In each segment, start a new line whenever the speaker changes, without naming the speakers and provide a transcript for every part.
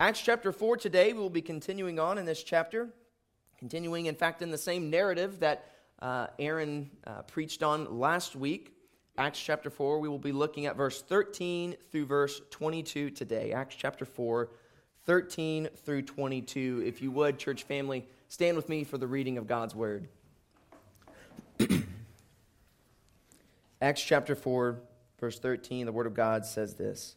Acts chapter 4 today, we will be continuing on in this chapter, continuing, in fact, in the same narrative that uh, Aaron uh, preached on last week. Acts chapter 4, we will be looking at verse 13 through verse 22 today. Acts chapter 4, 13 through 22. If you would, church family, stand with me for the reading of God's word. Acts chapter 4, verse 13, the word of God says this.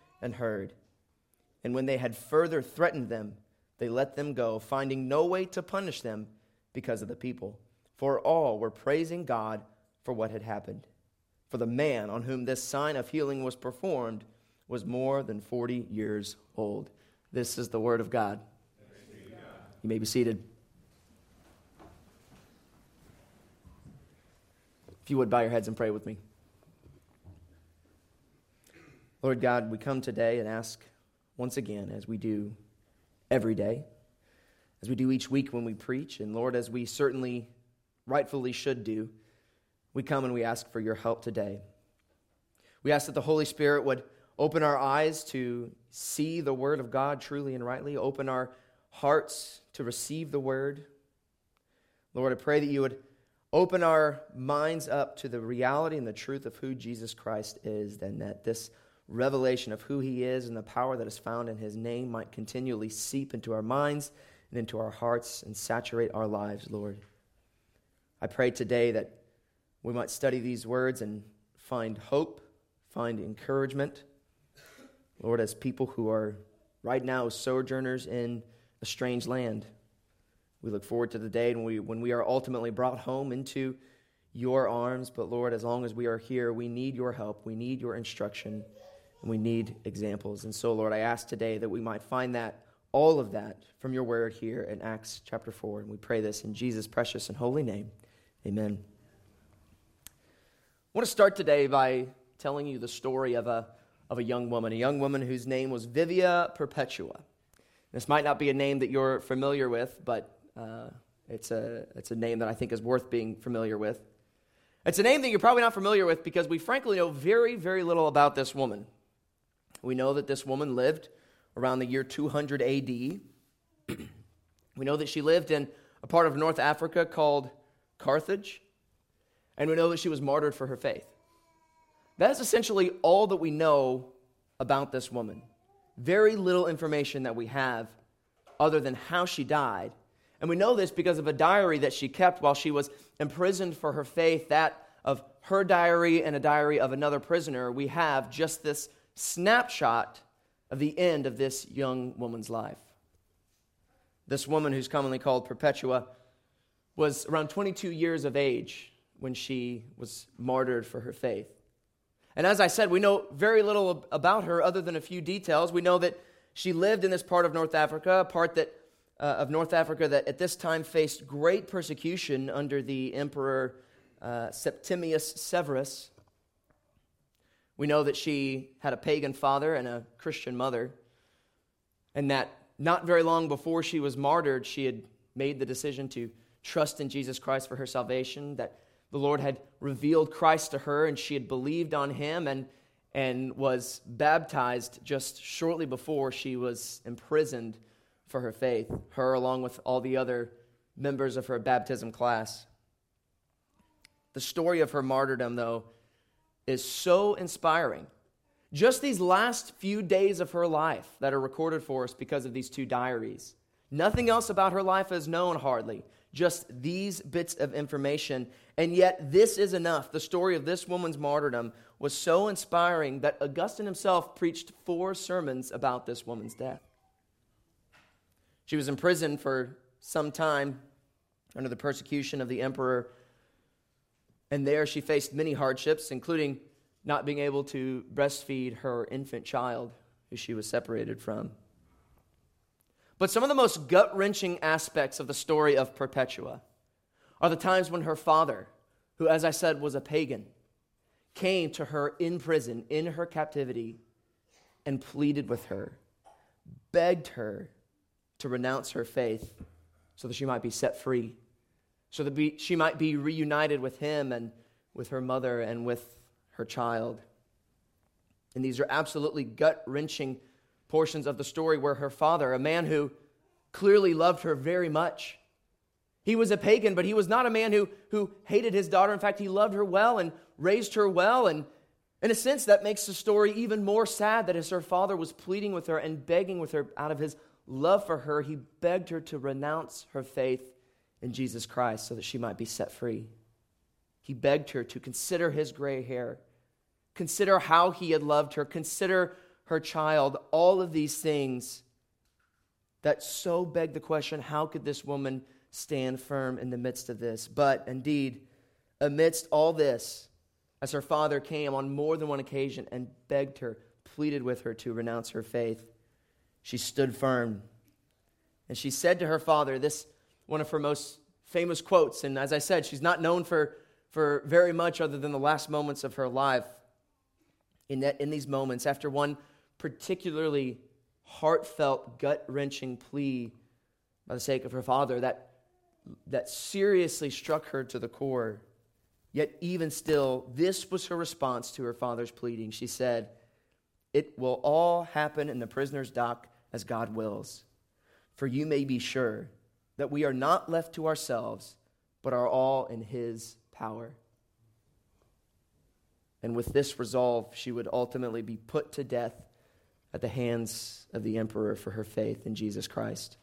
and heard. And when they had further threatened them, they let them go, finding no way to punish them because of the people. For all were praising God for what had happened. For the man on whom this sign of healing was performed was more than 40 years old. This is the word of God. You may be seated. If you would bow your heads and pray with me. Lord God, we come today and ask once again, as we do every day, as we do each week when we preach, and Lord, as we certainly rightfully should do, we come and we ask for your help today. We ask that the Holy Spirit would open our eyes to see the Word of God truly and rightly, open our hearts to receive the Word. Lord, I pray that you would open our minds up to the reality and the truth of who Jesus Christ is, and that this revelation of who he is and the power that is found in his name might continually seep into our minds and into our hearts and saturate our lives, Lord. I pray today that we might study these words and find hope, find encouragement. Lord, as people who are right now sojourners in a strange land, we look forward to the day when we, when we are ultimately brought home into your arms. But Lord, as long as we are here, we need your help, we need your instruction and we need examples. And so, Lord, I ask today that we might find that, all of that, from your word here in Acts chapter 4. And we pray this in Jesus' precious and holy name. Amen. I want to start today by telling you the story of a, of a young woman, a young woman whose name was Vivia Perpetua. This might not be a name that you're familiar with, but uh, it's, a, it's a name that I think is worth being familiar with. It's a name that you're probably not familiar with because we frankly know very, very little about this woman. We know that this woman lived around the year 200 AD. we know that she lived in a part of North Africa called Carthage. And we know that she was martyred for her faith. That is essentially all that we know about this woman. Very little information that we have other than how she died. And we know this because of a diary that she kept while she was imprisoned for her faith, that of her diary and a diary of another prisoner. We have just this snapshot of the end of this young woman's life. This woman, who's commonly called Perpetua, was around 22 years of age when she was martyred for her faith. And as I said, we know very little about her other than a few details. We know that she lived in this part of North Africa, a part that, uh, of North Africa that at this time faced great persecution under the emperor uh, Septimius Severus. We know that she had a pagan father and a Christian mother, and that not very long before she was martyred, she had made the decision to trust in Jesus Christ for her salvation, that the Lord had revealed Christ to her, and she had believed on him and, and was baptized just shortly before she was imprisoned for her faith, her along with all the other members of her baptism class. The story of her martyrdom, though, is so inspiring. Just these last few days of her life that are recorded for us because of these two diaries. Nothing else about her life is known hardly, just these bits of information. And yet, this is enough. The story of this woman's martyrdom was so inspiring that Augustine himself preached four sermons about this woman's death. She was imprisoned for some time under the persecution of the emperor, and there she faced many hardships, including not being able to breastfeed her infant child who she was separated from. But some of the most gut wrenching aspects of the story of Perpetua are the times when her father, who, as I said, was a pagan, came to her in prison, in her captivity, and pleaded with her, begged her to renounce her faith so that she might be set free, so that she might be reunited with him and with her mother and with her child. And these are absolutely gut wrenching portions of the story where her father, a man who clearly loved her very much, he was a pagan, but he was not a man who, who hated his daughter. In fact, he loved her well and raised her well. And in a sense, that makes the story even more sad that as her father was pleading with her and begging with her out of his love for her, he begged her to renounce her faith in Jesus Christ so that she might be set free. He begged her to consider his gray hair, consider how he had loved her, consider her child, all of these things that so beg the question how could this woman stand firm in the midst of this? But indeed, amidst all this, as her father came on more than one occasion and begged her, pleaded with her to renounce her faith, she stood firm. And she said to her father, this one of her most famous quotes, and as I said, she's not known for, for very much other than the last moments of her life. In, that, in these moments, after one particularly heartfelt, gut wrenching plea by the sake of her father that, that seriously struck her to the core. Yet, even still, this was her response to her father's pleading. She said, It will all happen in the prisoner's dock as God wills. For you may be sure that we are not left to ourselves, but are all in His power. And with this resolve, she would ultimately be put to death at the hands of the emperor for her faith in Jesus Christ.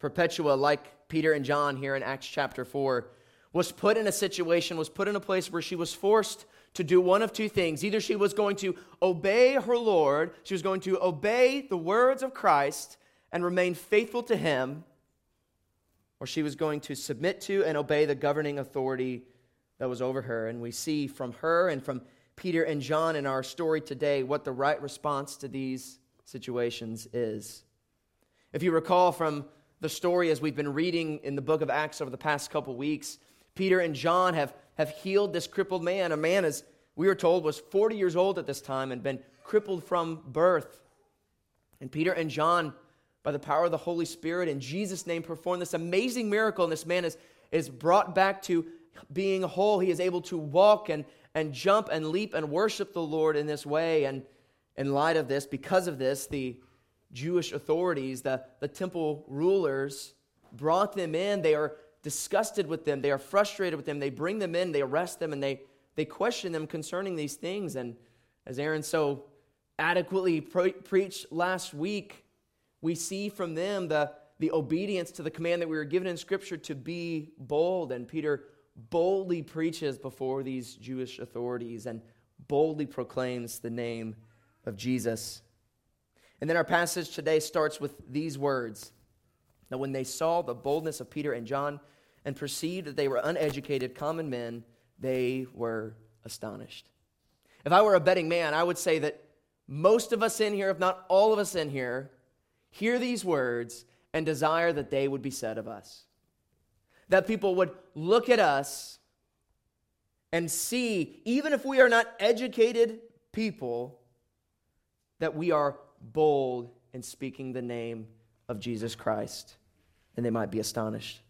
Perpetua, like Peter and John here in Acts chapter 4, was put in a situation, was put in a place where she was forced to do one of two things. Either she was going to obey her Lord, she was going to obey the words of Christ and remain faithful to him, or she was going to submit to and obey the governing authority that was over her. And we see from her and from Peter and John in our story today what the right response to these situations is. If you recall from the story as we've been reading in the book of Acts over the past couple weeks, Peter and John have, have healed this crippled man. A man, as we were told, was 40 years old at this time and been crippled from birth. And Peter and John, by the power of the Holy Spirit, in Jesus' name, perform this amazing miracle. And this man is, is brought back to being whole. He is able to walk and, and jump and leap and worship the Lord in this way. And in light of this, because of this, the Jewish authorities, the, the temple rulers, brought them in. They are disgusted with them. They are frustrated with them. They bring them in, they arrest them, and they, they question them concerning these things. And as Aaron so adequately pre- preached last week, we see from them the, the obedience to the command that we were given in Scripture to be bold. And Peter boldly preaches before these Jewish authorities and boldly proclaims the name of Jesus. And then our passage today starts with these words. Now, when they saw the boldness of Peter and John and perceived that they were uneducated common men, they were astonished. If I were a betting man, I would say that most of us in here, if not all of us in here, hear these words and desire that they would be said of us that people would look at us and see, even if we are not educated people, that we are bold in speaking the name of Jesus Christ, and they might be astonished.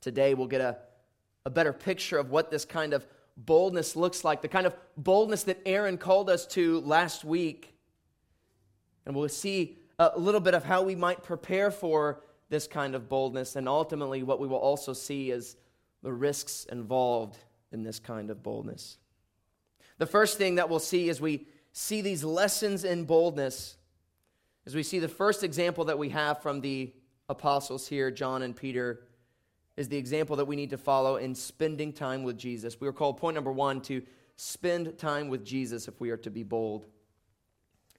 Today, we'll get a, a better picture of what this kind of boldness looks like, the kind of boldness that Aaron called us to last week. And we'll see a little bit of how we might prepare for this kind of boldness. And ultimately, what we will also see is the risks involved in this kind of boldness. The first thing that we'll see as we see these lessons in boldness, as we see the first example that we have from the apostles here, John and Peter, is the example that we need to follow in spending time with Jesus. We are called, point number one, to spend time with Jesus if we are to be bold.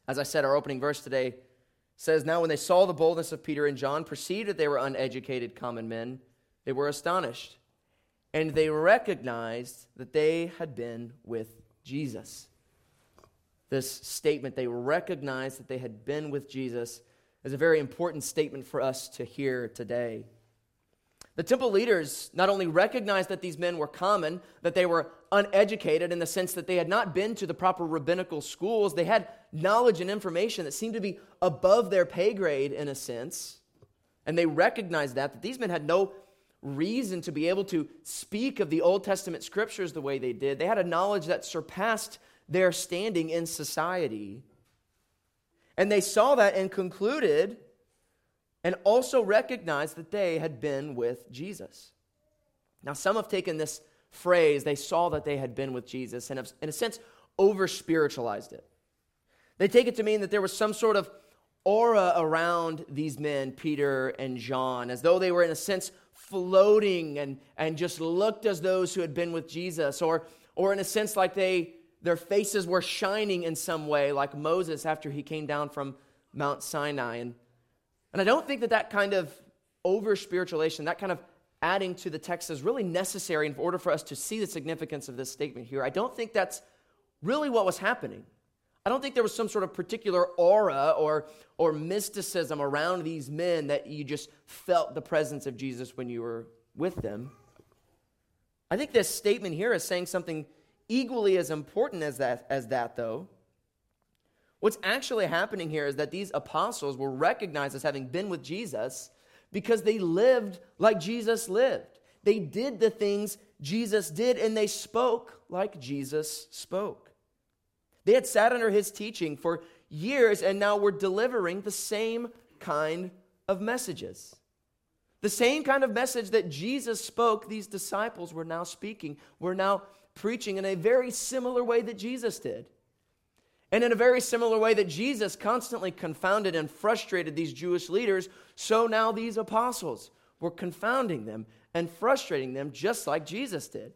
As I said, our opening verse today says, Now when they saw the boldness of Peter and John, perceived that they were uneducated common men, they were astonished. And they recognized that they had been with Jesus. This statement, they recognized that they had been with Jesus, is a very important statement for us to hear today. The temple leaders not only recognized that these men were common, that they were uneducated in the sense that they had not been to the proper rabbinical schools, they had knowledge and information that seemed to be above their pay grade in a sense. And they recognized that, that these men had no reason to be able to speak of the Old Testament scriptures the way they did. They had a knowledge that surpassed their standing in society. And they saw that and concluded and also recognized that they had been with Jesus. Now, some have taken this phrase, they saw that they had been with Jesus, and have, in a sense, over spiritualized it. They take it to mean that there was some sort of aura around these men, Peter and John, as though they were, in a sense, floating and, and just looked as those who had been with Jesus, or, or in a sense, like they, their faces were shining in some way, like Moses after he came down from Mount Sinai. And and I don't think that that kind of over spiritualization, that kind of adding to the text is really necessary in order for us to see the significance of this statement here. I don't think that's really what was happening. I don't think there was some sort of particular aura or, or mysticism around these men that you just felt the presence of Jesus when you were with them. I think this statement here is saying something equally as important as that, as that though. What's actually happening here is that these apostles were recognized as having been with Jesus because they lived like Jesus lived. They did the things Jesus did and they spoke like Jesus spoke. They had sat under his teaching for years and now were delivering the same kind of messages. The same kind of message that Jesus spoke, these disciples were now speaking, were now preaching in a very similar way that Jesus did. And in a very similar way that Jesus constantly confounded and frustrated these Jewish leaders, so now these apostles were confounding them and frustrating them just like Jesus did.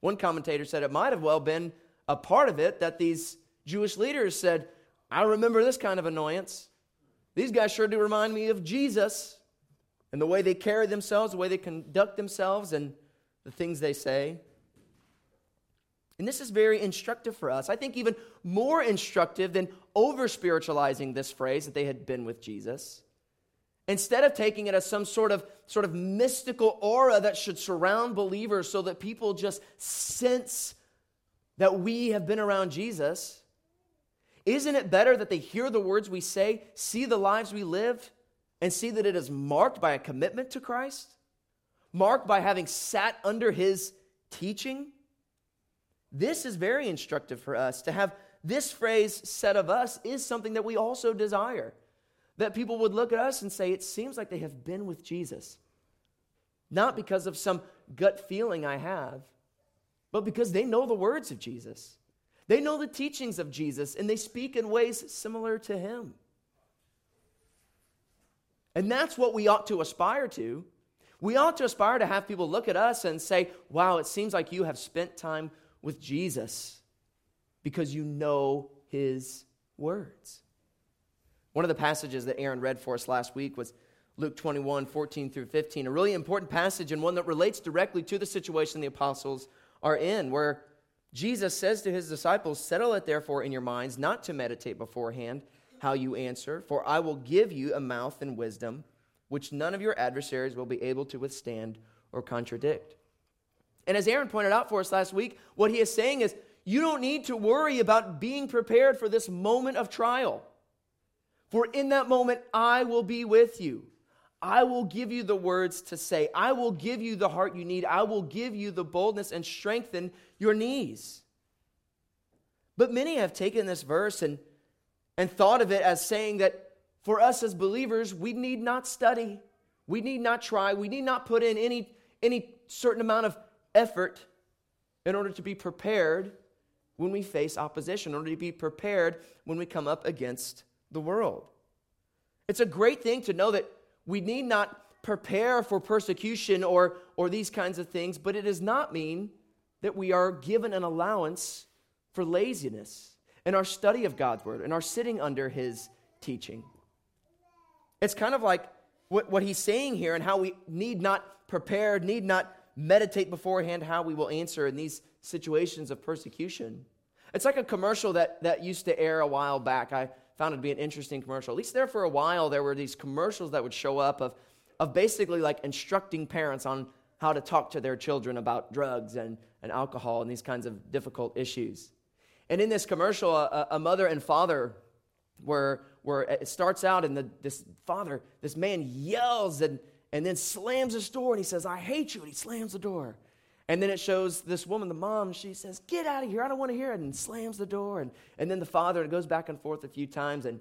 One commentator said it might have well been a part of it that these Jewish leaders said, I remember this kind of annoyance. These guys sure do remind me of Jesus and the way they carry themselves, the way they conduct themselves, and the things they say. And this is very instructive for us. I think even more instructive than over spiritualizing this phrase that they had been with Jesus. Instead of taking it as some sort of sort of mystical aura that should surround believers so that people just sense that we have been around Jesus, isn't it better that they hear the words we say, see the lives we live, and see that it is marked by a commitment to Christ? Marked by having sat under his teaching? This is very instructive for us. To have this phrase said of us is something that we also desire. That people would look at us and say, It seems like they have been with Jesus. Not because of some gut feeling I have, but because they know the words of Jesus. They know the teachings of Jesus, and they speak in ways similar to him. And that's what we ought to aspire to. We ought to aspire to have people look at us and say, Wow, it seems like you have spent time with Jesus because you know his words. One of the passages that Aaron read for us last week was Luke 21, 14 through 15, a really important passage and one that relates directly to the situation the apostles are in, where Jesus says to his disciples, Settle it therefore in your minds not to meditate beforehand how you answer, for I will give you a mouth and wisdom which none of your adversaries will be able to withstand or contradict. And as Aaron pointed out for us last week, what he is saying is you don't need to worry about being prepared for this moment of trial. For in that moment, I will be with you. I will give you the words to say. I will give you the heart you need. I will give you the boldness and strengthen your knees. But many have taken this verse and, and thought of it as saying that for us as believers, we need not study. We need not try. We need not put in any, any certain amount of effort in order to be prepared when we face opposition, in order to be prepared when we come up against the world. It's a great thing to know that we need not prepare for persecution or, or these kinds of things, but it does not mean that we are given an allowance for laziness in our study of God's word and our sitting under his teaching. It's kind of like what, what he's saying here and how we need not prepare, need not meditate beforehand how we will answer in these situations of persecution. It's like a commercial that, that used to air a while back. I found it to be an interesting commercial. At least there for a while, there were these commercials that would show up of, of basically like instructing parents on how to talk to their children about drugs and, and alcohol and these kinds of difficult issues. And in this commercial, a, a mother and father were, were, it starts out and the, this father, this man yells and, and then slams his door and he says, I hate you. And he slams the door. And then it shows this woman, the mom, she says, Get out of here. I don't want to hear it. And slams the door. And, and then the father, and it goes back and forth a few times. And,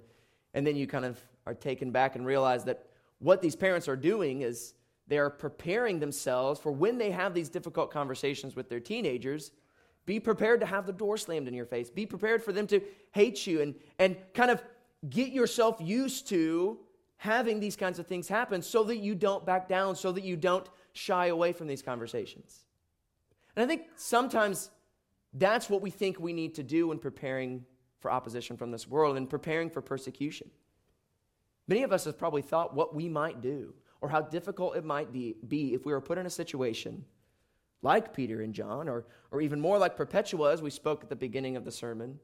and then you kind of are taken back and realize that what these parents are doing is they are preparing themselves for when they have these difficult conversations with their teenagers. Be prepared to have the door slammed in your face. Be prepared for them to hate you and, and kind of get yourself used to having these kinds of things happen so that you don't back down, so that you don't shy away from these conversations. And I think sometimes that's what we think we need to do when preparing for opposition from this world and preparing for persecution. Many of us have probably thought what we might do or how difficult it might be, if we were put in a situation like Peter and John, or, or even more like Perpetua, as we spoke at the beginning of the sermon,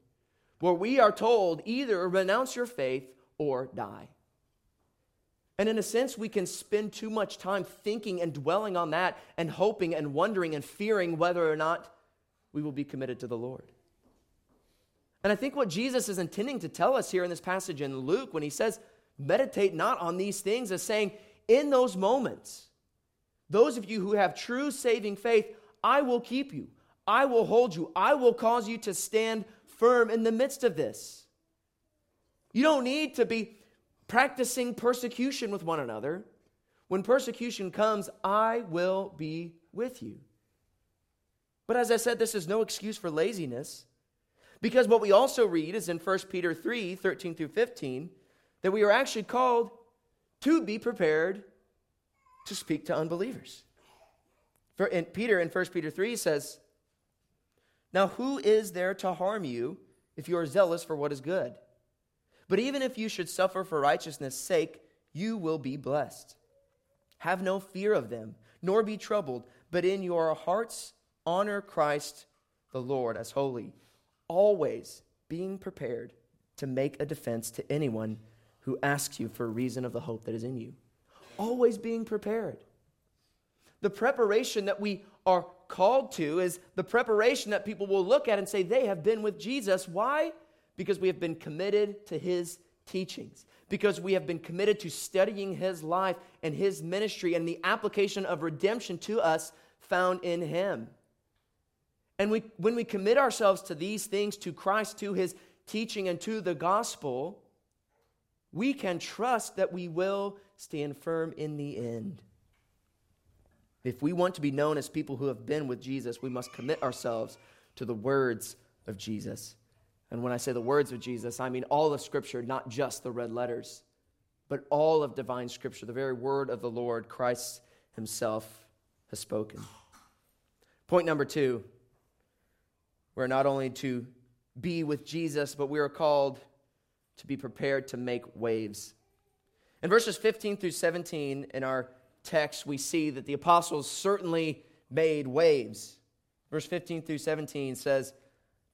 where we are told either renounce your faith or die. And in a sense, we can spend too much time thinking and dwelling on that and hoping and wondering and fearing whether or not we will be committed to the Lord. And I think what Jesus is intending to tell us here in this passage in Luke when he says, meditate not on these things, is saying, in those moments, those of you who have true saving faith, I will keep you. I will hold you. I will cause you to stand firm in the midst of this. You don't need to be practicing persecution with one another. When persecution comes, I will be with you. But as I said, this is no excuse for laziness. Because what we also read is in 1 Peter 3 13 through 15 that we are actually called to be prepared to speak to unbelievers. For Peter in 1 Peter 3 says, Now who is there to harm you if you are zealous for what is good? But even if you should suffer for righteousness' sake, you will be blessed. Have no fear of them, nor be troubled, but in your hearts honor Christ the Lord as holy, always being prepared to make a defense to anyone who asks you for a reason of the hope that is in you. Always being prepared. The preparation that we are called to is the preparation that people will look at and say they have been with Jesus. Why? Because we have been committed to his teachings, because we have been committed to studying his life and his ministry and the application of redemption to us found in him. And we, when we commit ourselves to these things, to Christ, to his teaching, and to the gospel, we can trust that we will stand firm in the end. If we want to be known as people who have been with Jesus, we must commit ourselves to the words of Jesus. And when I say the words of Jesus, I mean all of Scripture, not just the red letters, but all of divine Scripture, the very word of the Lord, Christ Himself has spoken. Point number two we're not only to be with Jesus, but we are called to be prepared to make waves. In verses 15 through 17 in our text, we see that the apostles certainly made waves. Verse 15 through 17 says,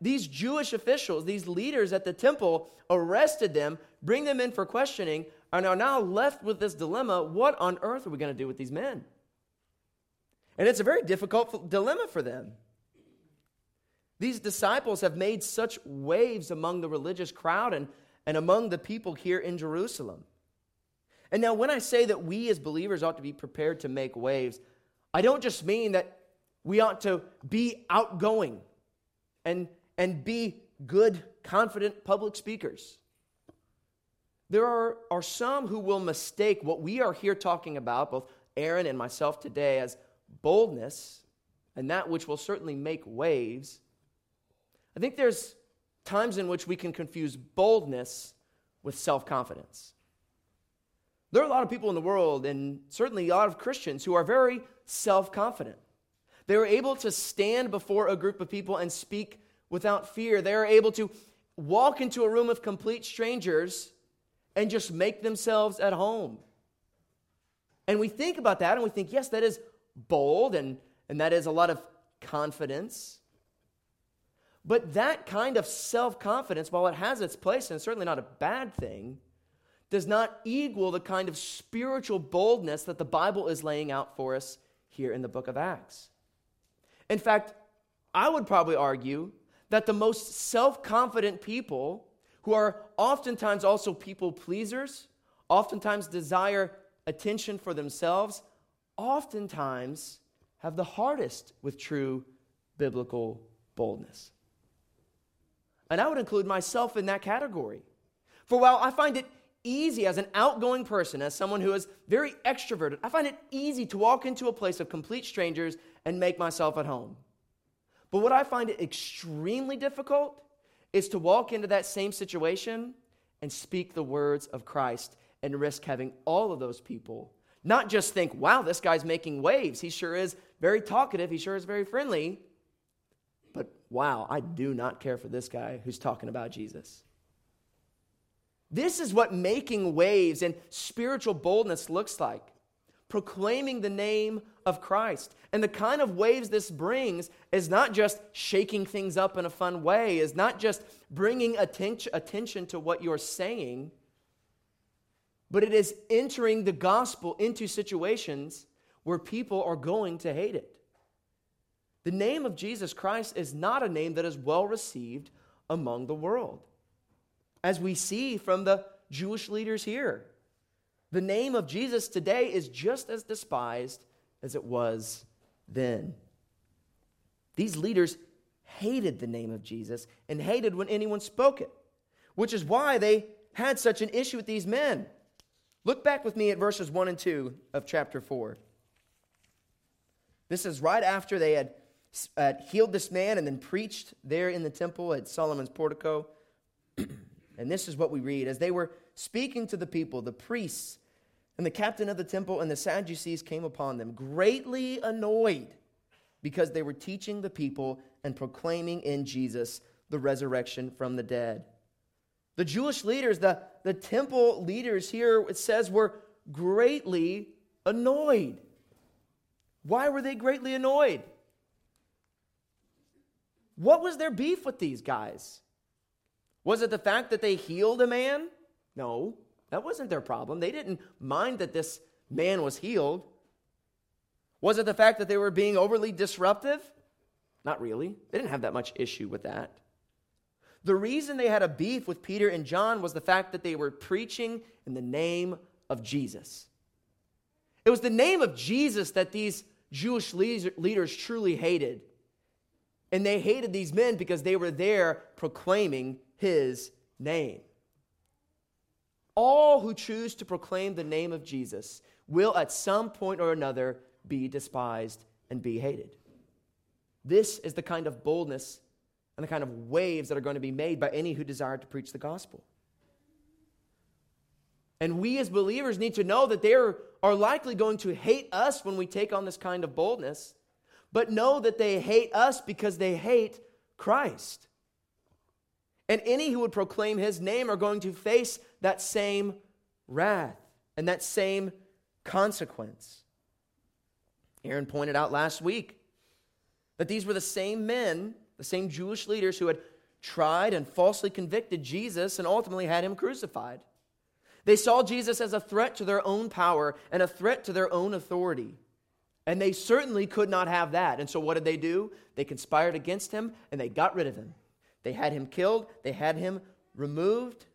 these Jewish officials, these leaders at the temple, arrested them, bring them in for questioning, and are now left with this dilemma what on earth are we going to do with these men? And it's a very difficult dilemma for them. These disciples have made such waves among the religious crowd and, and among the people here in Jerusalem. And now, when I say that we as believers ought to be prepared to make waves, I don't just mean that we ought to be outgoing and, and be good, confident public speakers. There are, are some who will mistake what we are here talking about, both Aaron and myself today, as boldness and that which will certainly make waves. I think there's times in which we can confuse boldness with self confidence. There are a lot of people in the world, and certainly a lot of Christians, who are very self confident. They are able to stand before a group of people and speak without fear. They are able to walk into a room of complete strangers and just make themselves at home. And we think about that and we think, yes, that is bold and, and that is a lot of confidence. But that kind of self confidence, while it has its place and it's certainly not a bad thing, does not equal the kind of spiritual boldness that the Bible is laying out for us here in the book of Acts. In fact, I would probably argue that the most self confident people, who are oftentimes also people pleasers, oftentimes desire attention for themselves, oftentimes have the hardest with true biblical boldness. And I would include myself in that category. For while I find it easy as an outgoing person, as someone who is very extroverted, I find it easy to walk into a place of complete strangers and make myself at home. But what I find extremely difficult is to walk into that same situation and speak the words of Christ and risk having all of those people not just think, wow, this guy's making waves. He sure is very talkative. He sure is very friendly. But wow, I do not care for this guy who's talking about Jesus. This is what making waves and spiritual boldness looks like proclaiming the name of Christ. And the kind of waves this brings is not just shaking things up in a fun way, is not just bringing attention to what you're saying, but it is entering the gospel into situations where people are going to hate it. The name of Jesus Christ is not a name that is well received among the world as we see from the Jewish leaders here. The name of Jesus today is just as despised as it was then. These leaders hated the name of Jesus and hated when anyone spoke it, which is why they had such an issue with these men. Look back with me at verses 1 and 2 of chapter 4. This is right after they had, had healed this man and then preached there in the temple at Solomon's portico. And this is what we read As they were speaking to the people, the priests and the captain of the temple and the Sadducees came upon them, greatly annoyed because they were teaching the people and proclaiming in Jesus the resurrection from the dead. The Jewish leaders, the, the temple leaders here, it says, were greatly annoyed. Why were they greatly annoyed? What was their beef with these guys? Was it the fact that they healed a man? No, that wasn't their problem. They didn't mind that this man was healed. Was it the fact that they were being overly disruptive? Not really. They didn't have that much issue with that. The reason they had a beef with Peter and John was the fact that they were preaching in the name of Jesus. It was the name of Jesus that these Jewish leaders truly hated. And they hated these men because they were there proclaiming his name. All who choose to proclaim the name of Jesus will at some point or another be despised and be hated. This is the kind of boldness and the kind of waves that are going to be made by any who desire to preach the gospel. And we as believers need to know that they are, likely going to hate us when we take on this kind of boldness, but know that they hate us because they hate Christ. And any who would proclaim his name are going to face that same wrath and that same consequence. Aaron pointed out last week that these were the same men, the same Jewish leaders who had tried and falsely convicted Jesus and ultimately had him crucified. They saw Jesus as a threat to their own power and a threat to their own authority. And they certainly could not have that. And so what did they do? They conspired against him and they got rid of him. They had him killed, they had him removed,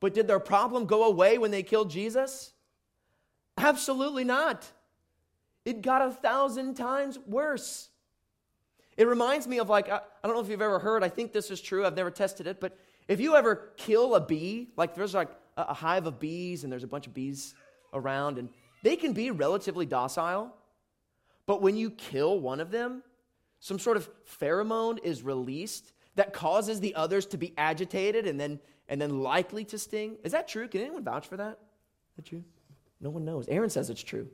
But did their problem go away when they killed Jesus? Absolutely not. It got a thousand times worse. It reminds me of like, I, don't know if you've ever heard, I think this is true, I've never tested it, but if you ever kill a bee, like there's like a hive of bees and there's a bunch of bees around, and they can be relatively docile, but when you kill one of them, some sort of pheromone is released that causes the others to be agitated and then and then likely to sting. Is that true? Can anyone vouch for that? Is that true? No one knows. Aaron says it's true.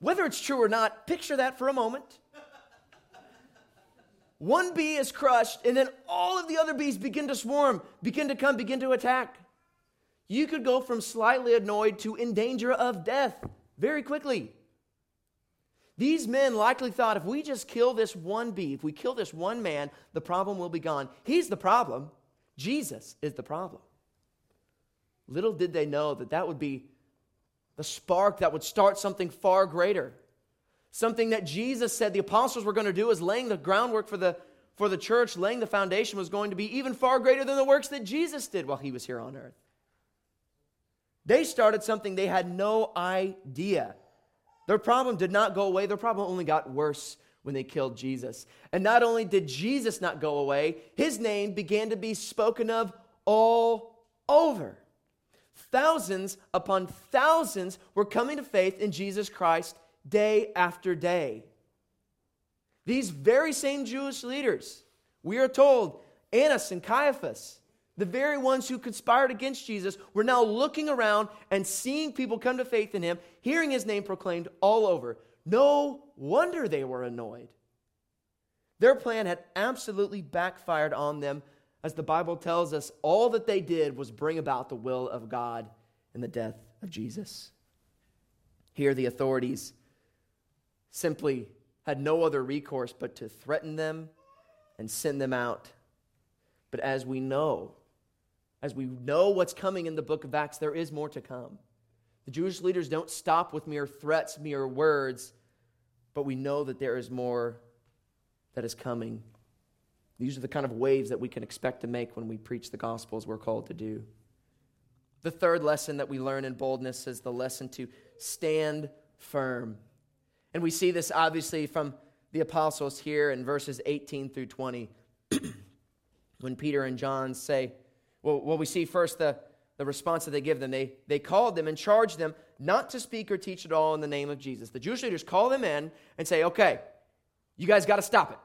Whether it's true or not, picture that for a moment. One bee is crushed, and then all of the other bees begin to swarm, begin to come, begin to attack. You could go from slightly annoyed to in danger of death very quickly. These men likely thought if we just kill this one bee, if we kill this one man, the problem will be gone. He's the problem. Jesus is the problem. Little did they know that that would be the spark that would start something far greater. Something that Jesus said the apostles were going to do is laying the groundwork for the, for the church, laying the foundation was going to be even far greater than the works that Jesus did while he was here on earth. They started something they had no idea. Their problem did not go away, their problem only got worse when they killed Jesus. And not only did Jesus not go away, his name began to be spoken of all over. Thousands upon thousands were coming to faith in Jesus Christ day after day. These very same Jewish leaders, we are told, Annas and Caiaphas, the very ones who conspired against Jesus, were now looking around and seeing people come to faith in him, hearing his name proclaimed all over. No wonder they were annoyed. Their plan had absolutely backfired on them. As the Bible tells us, all that they did was bring about the will of God in the death of Jesus. Here, the authorities simply had no other recourse but to threaten them and send them out. But as we know, as we know what's coming in the book of Acts, there is more to come. The Jewish leaders don't stop with mere threats, mere words, but we know that there is more that is coming. These are the kind of waves that we can expect to make when we preach the gospel as we're called to do. The third lesson that we learn in boldness is the lesson to stand firm. And we see this obviously from the apostles here in verses 18 through 20. when Peter and John say, well, well, we see first the, the response that they give them. They, they called them and charged them not to speak or teach at all in the name of Jesus. The Jewish leaders call them in and say, okay, you guys got to stop it.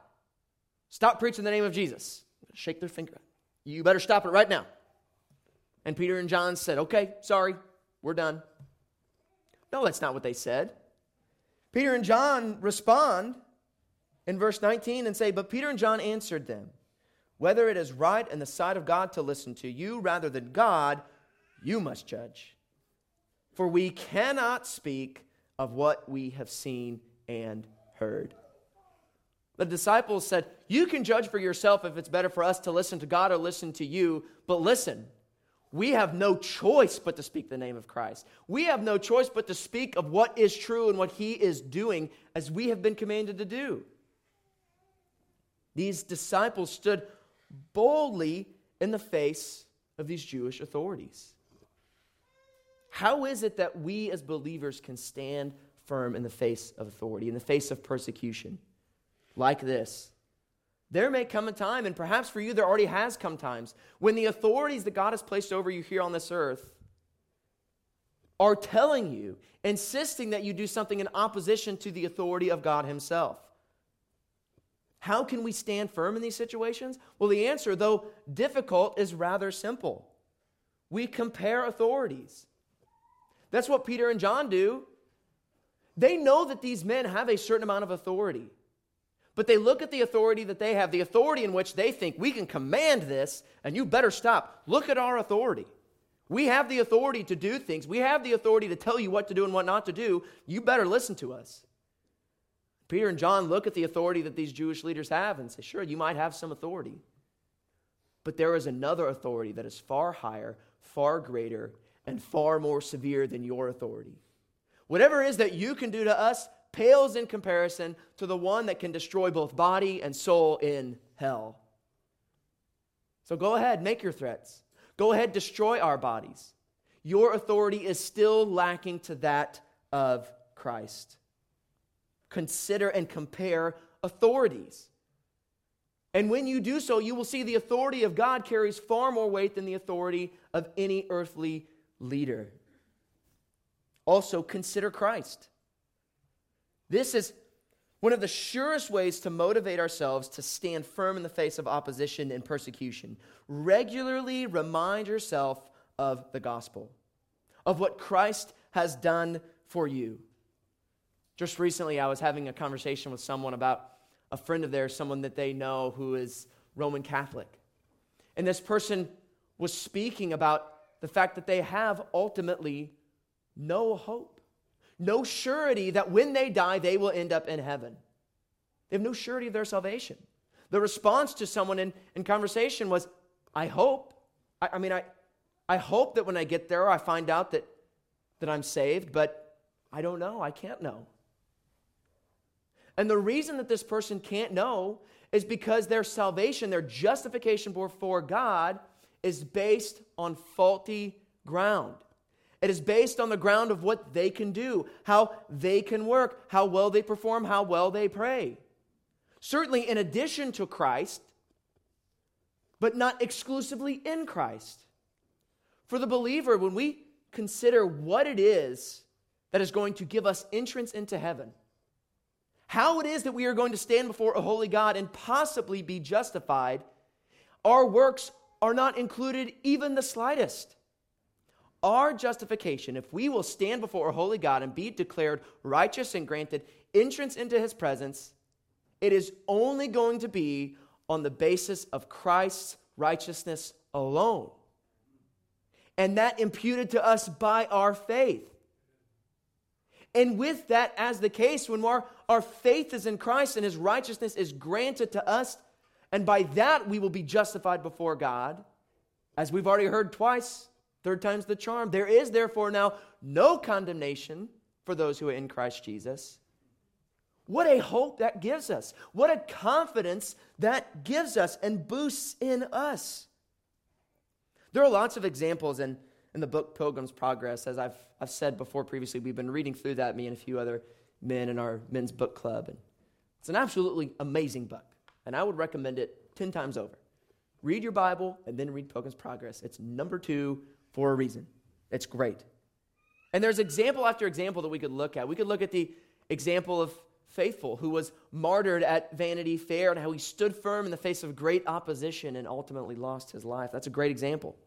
Stop preaching the name of Jesus. Shake their finger. You better stop it right now. And Peter and John said, okay, sorry, we're done. No, that's not what they said. Peter and John respond in verse 19 and say, But Peter and John answered them whether it is right in the sight of God to listen to you rather than God, you must judge. For we cannot speak of what we have seen and heard. The disciples said, You can judge for yourself if it's better for us to listen to God or listen to you, but listen, we have no choice but to speak the name of Christ. We have no choice but to speak of what is true and what He is doing as we have been commanded to do. These disciples stood boldly in the face of these Jewish authorities. How is it that we as believers can stand firm in the face of authority, in the face of persecution? Like this. There may come a time, and perhaps for you there already has come times, when the authorities that God has placed over you here on this earth are telling you, insisting that you do something in opposition to the authority of God Himself. How can we stand firm in these situations? Well, the answer, though difficult, is rather simple. We compare authorities. That's what Peter and John do. They know that these men have a certain amount of authority, but they look at the authority that they have, the authority in which they think we can command this, and you better stop. Look at our authority. We have the authority to do things, we have the authority to tell you what to do and what not to do. You better listen to us. Peter and John look at the authority that these Jewish leaders have and say, sure, you might have some authority. But there is another authority that is far higher, far greater, and far more severe than your authority. Whatever it is that you can do to us pales in comparison to the one that can destroy both body and soul in hell. So go ahead, make your threats. Go ahead, destroy our bodies. Your authority is still lacking to that of Christ. Consider and compare authorities. And when you do so, you will see the authority of God carries far more weight than the authority of any earthly leader. Also, consider Christ. This is one of the surest ways to motivate ourselves to stand firm in the face of opposition and persecution. Regularly remind yourself of the gospel, of what Christ has done for you. Just recently, I was having a conversation with someone about a friend of theirs, someone that they know who is Roman Catholic. And this person was speaking about the fact that they have ultimately no hope, no surety that when they die, they will end up in heaven. They have no surety of their salvation. The response to someone in, in conversation was, I hope. I, I mean, I, I hope that when I get there, I find out that, that I'm saved, but I don't know. I can't know. And the reason that this person can't know is because their salvation, their justification before God, is based on faulty ground. It is based on the ground of what they can do, how they can work, how well they perform, how well they pray. Certainly, in addition to Christ, but not exclusively in Christ. For the believer, when we consider what it is that is going to give us entrance into heaven, how it is that we are going to stand before a holy God and possibly be justified, our works are not included even the slightest. Our justification, if we will stand before a holy God and be declared righteous and granted entrance into his presence, it is only going to be on the basis of Christ's righteousness alone. And that imputed to us by our faith. And with that as the case, when our, our faith is in Christ and his righteousness is granted to us, and by that we will be justified before God, as we've already heard twice, third time's the charm. There is therefore now no condemnation for those who are in Christ Jesus. What a hope that gives us. What a confidence that gives us and boosts in us. There are lots of examples in in the book Pilgrim's Progress. As I've, I've said before previously, we've been reading through that, me and a few other men in our men's book club. And it's an absolutely amazing book, and I would recommend it 10 times over. Read your Bible and then read Pilgrim's Progress. It's number two for a reason. It's great. And there's example after example that we could look at. We could look at the example of Faithful, who was martyred at Vanity Fair, and how he stood firm in the face of great opposition and ultimately lost his life. That's a great example.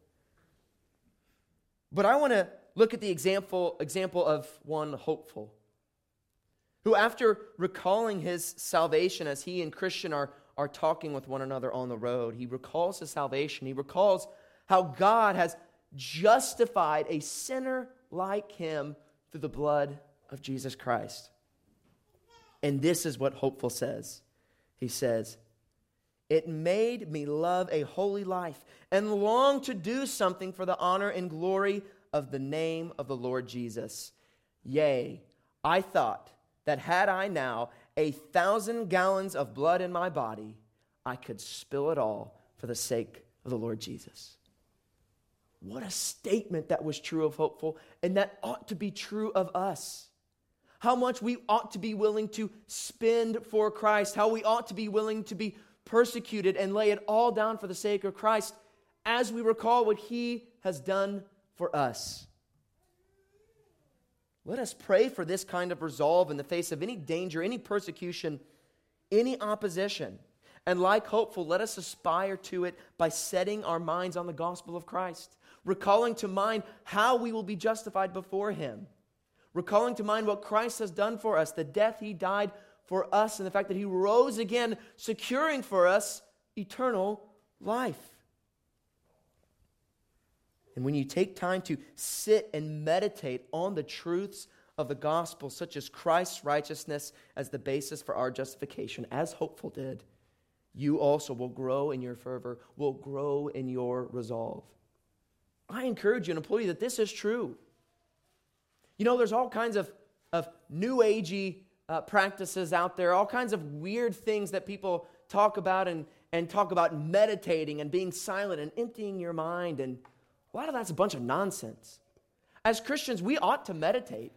But I want to look at the example, example of one hopeful, who, after recalling his salvation, as he and Christian are, are talking with one another on the road, he recalls his salvation. He recalls how God has justified a sinner like him through the blood of Jesus Christ. And this is what Hopeful says. He says, It made me love a holy life and long to do something for the honor and glory of the name of the Lord Jesus. Yea, I thought that had I now a thousand gallons of blood in my body, I could spill it all for the sake of the Lord Jesus. What a statement that was true of Hopeful, and that ought to be true of us. How much we ought to be willing to spend for Christ, how we ought to be willing to be persecuted and lay it all down for the sake of Christ as we recall what he has done for us. Let us pray for this kind of resolve in the face of any danger, any persecution, any opposition. And like hopeful, let us aspire to it by setting our minds on the gospel of Christ, recalling to mind how we will be justified before Him, recalling to mind what Christ has done for us, the death He died for us, and the fact that He rose again, securing for us eternal life. And when you take time to sit and meditate on the truths of the gospel, such as Christ's righteousness as the basis for our justification, as Hopeful did, you also will grow in your fervor, will grow in your resolve. I encourage you and implore you that this is true. You know, there's all kinds of, of new agey uh, practices out there, all kinds of weird things that people talk about and, and talk about meditating and being silent and emptying your mind and a lot of that's a bunch of nonsense. As Christians, we ought to meditate.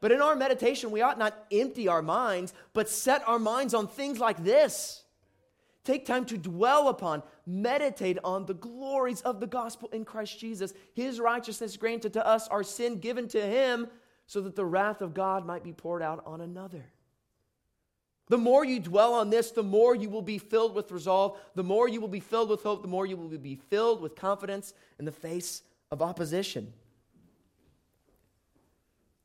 But in our meditation, we ought not empty our minds, but set our minds on things like this. Take time to dwell upon, meditate on the glories of the gospel in Christ Jesus, his righteousness granted to us, our sin given to him, so that the wrath of God might be poured out on another. The more you dwell on this, the more you will be filled with resolve, the more you will be filled with hope, the more you will be filled with confidence in the face of opposition.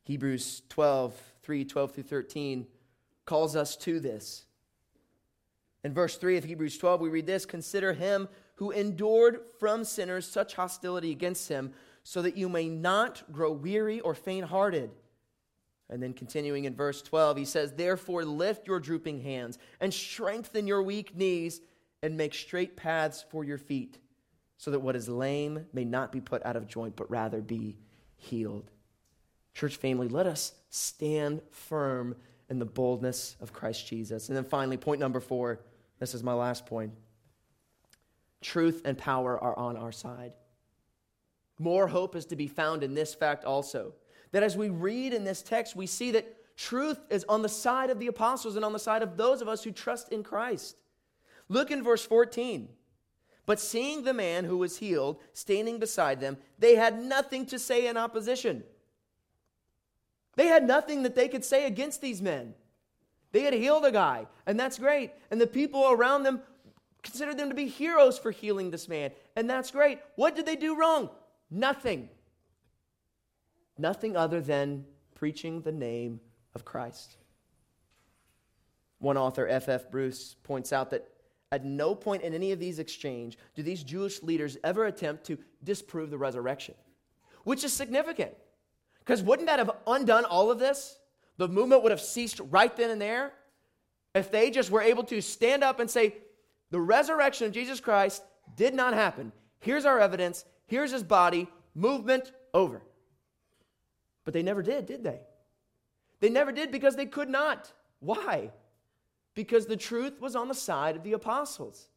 Hebrews 12, 3, 12 through 13 calls us to this. In verse 3 of Hebrews 12, we read this Consider him who endured from sinners such hostility against him, so that you may not grow weary or faint hearted. And then continuing in verse 12, he says, Therefore lift your drooping hands and strengthen your weak knees and make straight paths for your feet, so that what is lame may not be put out of joint, but rather be healed. Church family, let us stand firm in the boldness of Christ Jesus. And then finally, point number four this is my last point. Truth and power are on our side. More hope is to be found in this fact also. That as we read in this text, we see that truth is on the side of the apostles and on the side of those of us who trust in Christ. Look in verse 14. But seeing the man who was healed standing beside them, they had nothing to say in opposition. They had nothing that they could say against these men. They had healed a guy, and that's great. And the people around them considered them to be heroes for healing this man, and that's great. What did they do wrong? Nothing. Nothing other than preaching the name of Christ. One author, F.F. F. Bruce, points out that at no point in any of these exchange do these Jewish leaders ever attempt to disprove the resurrection, which is significant. Because wouldn't that have undone all of this? The movement would have ceased right then and there if they just were able to stand up and say, the resurrection of Jesus Christ did not happen. Here's our evidence. Here's his body. Movement over. But they never did, did they? They never did because they could not. Why? Because the truth was on the side of the apostles.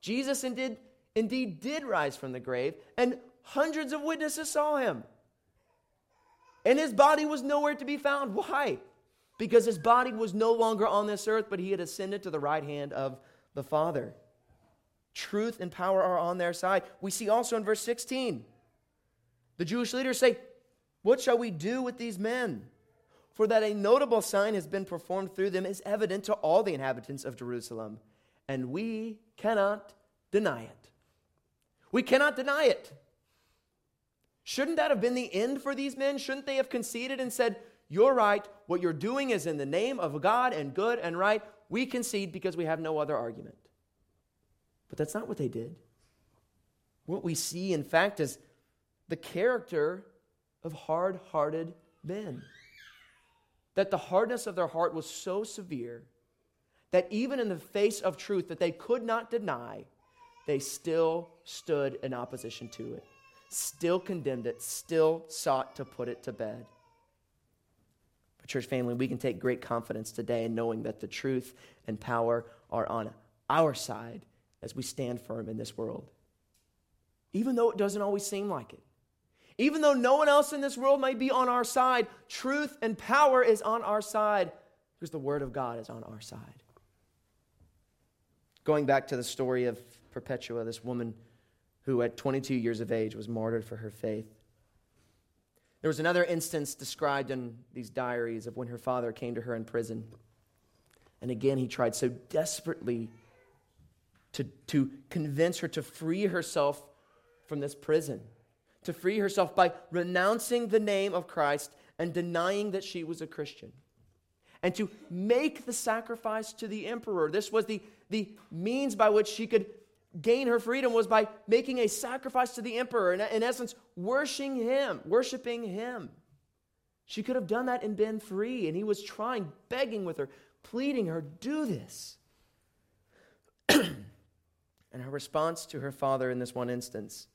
Jesus indeed, indeed did rise from the grave, and hundreds of witnesses saw him. And his body was nowhere to be found. Why? because his body was no longer on this earth, but he had ascended to the right hand of the Father. Truth and power are on their side. We see also in verse 16 the Jewish leaders say, What shall we do with these men? For that a notable sign has been performed through them is evident to all the inhabitants of Jerusalem, and we cannot deny it. We cannot deny it. Shouldn't that have been the end for these men? Shouldn't they have conceded and said, you're right. What you're doing is in the name of God and good and right. We concede because we have no other argument. But that's not what they did. What we see, in fact, is the character of hard hearted men. That the hardness of their heart was so severe that even in the face of truth that they could not deny, they still stood in opposition to it, still condemned it, still sought to put it to bed. But, church family, we can take great confidence today in knowing that the truth and power are on our side as we stand firm in this world. Even though it doesn't always seem like it. Even though no one else in this world may be on our side, truth and power is on our side because the Word of God is on our side. Going back to the story of Perpetua, this woman who at 22 years of age was martyred for her faith. There was another instance described in these diaries of when her father came to her in prison. And again, he tried so desperately to, to convince her to free herself from this prison, to free herself by renouncing the name of Christ and denying that she was a Christian, and to make the sacrifice to the emperor. This was the, the means by which she could gain her freedom was by making a sacrifice to the emperor, in, in essence, worshiping him, worshiping him. She could have done that and been free, and he was trying, begging with her, pleading her, do this. and her response to her father in this one instance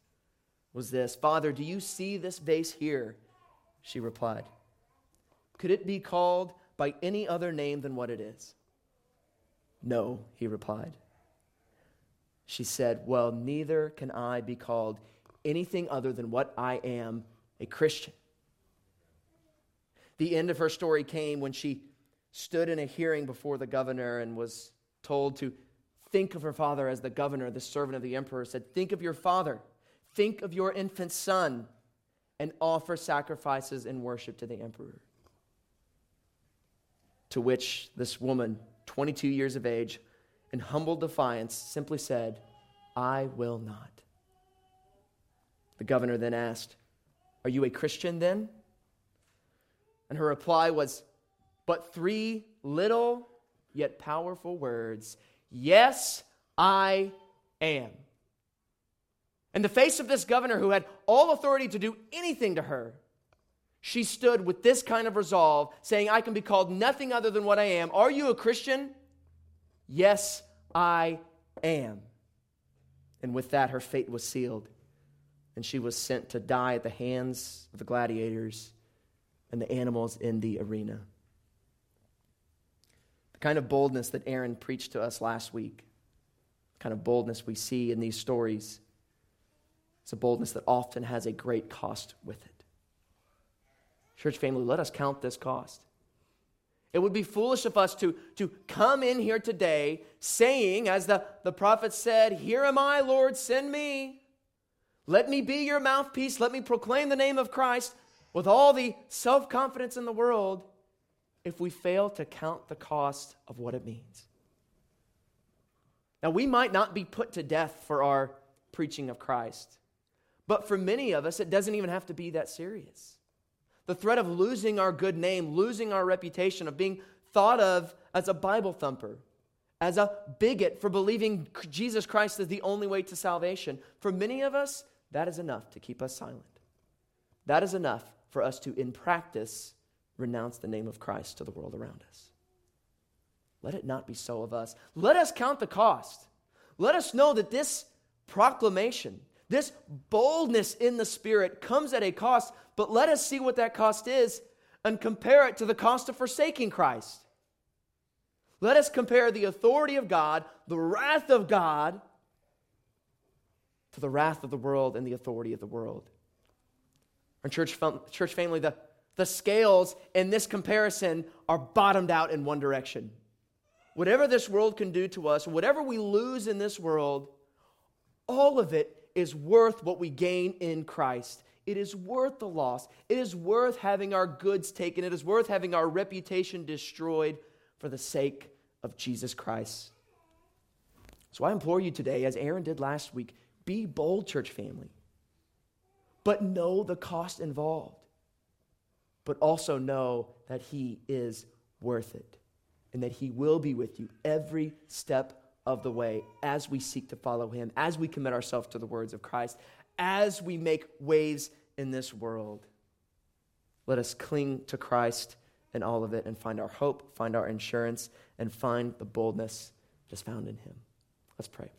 was this Father, do you see this vase here? She replied. Could it be called by any other name than what it is? No, he replied. She said, Well, neither can I be called anything other than what I am a Christian. The end of her story came when she stood in a hearing before the governor and was told to think of her father as the governor, the servant of the emperor, said, Think of your father, think of your infant son, and offer sacrifices and worship to the emperor. To which this woman, 22 years of age, in humble defiance, simply said, I will not. The governor then asked, Are you a Christian then? And her reply was, But three little yet powerful words Yes, I am. In the face of this governor who had all authority to do anything to her, she stood with this kind of resolve, saying, I can be called nothing other than what I am. Are you a Christian? Yes, I am. And with that, her fate was sealed, and she was sent to die at the hands of the gladiators and the animals in the arena. The kind of boldness that Aaron preached to us last week, the kind of boldness we see in these stories, it's a boldness that often has a great cost with it. Church family, let us count this cost. It would be foolish of us to, to come in here today saying, as the, the prophet said, Here am I, Lord, send me. Let me be your mouthpiece. Let me proclaim the name of Christ with all the self confidence in the world if we fail to count the cost of what it means. Now, we might not be put to death for our preaching of Christ, but for many of us, it doesn't even have to be that serious. The threat of losing our good name, losing our reputation, of being thought of as a Bible thumper, as a bigot for believing Jesus Christ is the only way to salvation. For many of us, that is enough to keep us silent. That is enough for us to, in practice, renounce the name of Christ to the world around us. Let it not be so of us. Let us count the cost. Let us know that this proclamation, this boldness in the Spirit comes at a cost, but let us see what that cost is and compare it to the cost of forsaking Christ. Let us compare the authority of God, the wrath of God, to the wrath of the world and the authority of the world. Our church, church family, the, the scales in this comparison are bottomed out in one direction. Whatever this world can do to us, whatever we lose in this world, all of it is worth what we gain in Christ. It is worth the loss. It is worth having our goods taken. It is worth having our reputation destroyed for the sake of Jesus Christ. So I implore you today, as Aaron did last week, be bold, church family. But know the cost involved. But also know that He is worth it and that He will be with you every step of the way as we seek to follow him, as we commit ourselves to the words of Christ, as we make waves in this world. Let us cling to Christ in all of it and find our hope, find our insurance, and find the boldness that's found in him. Let's pray.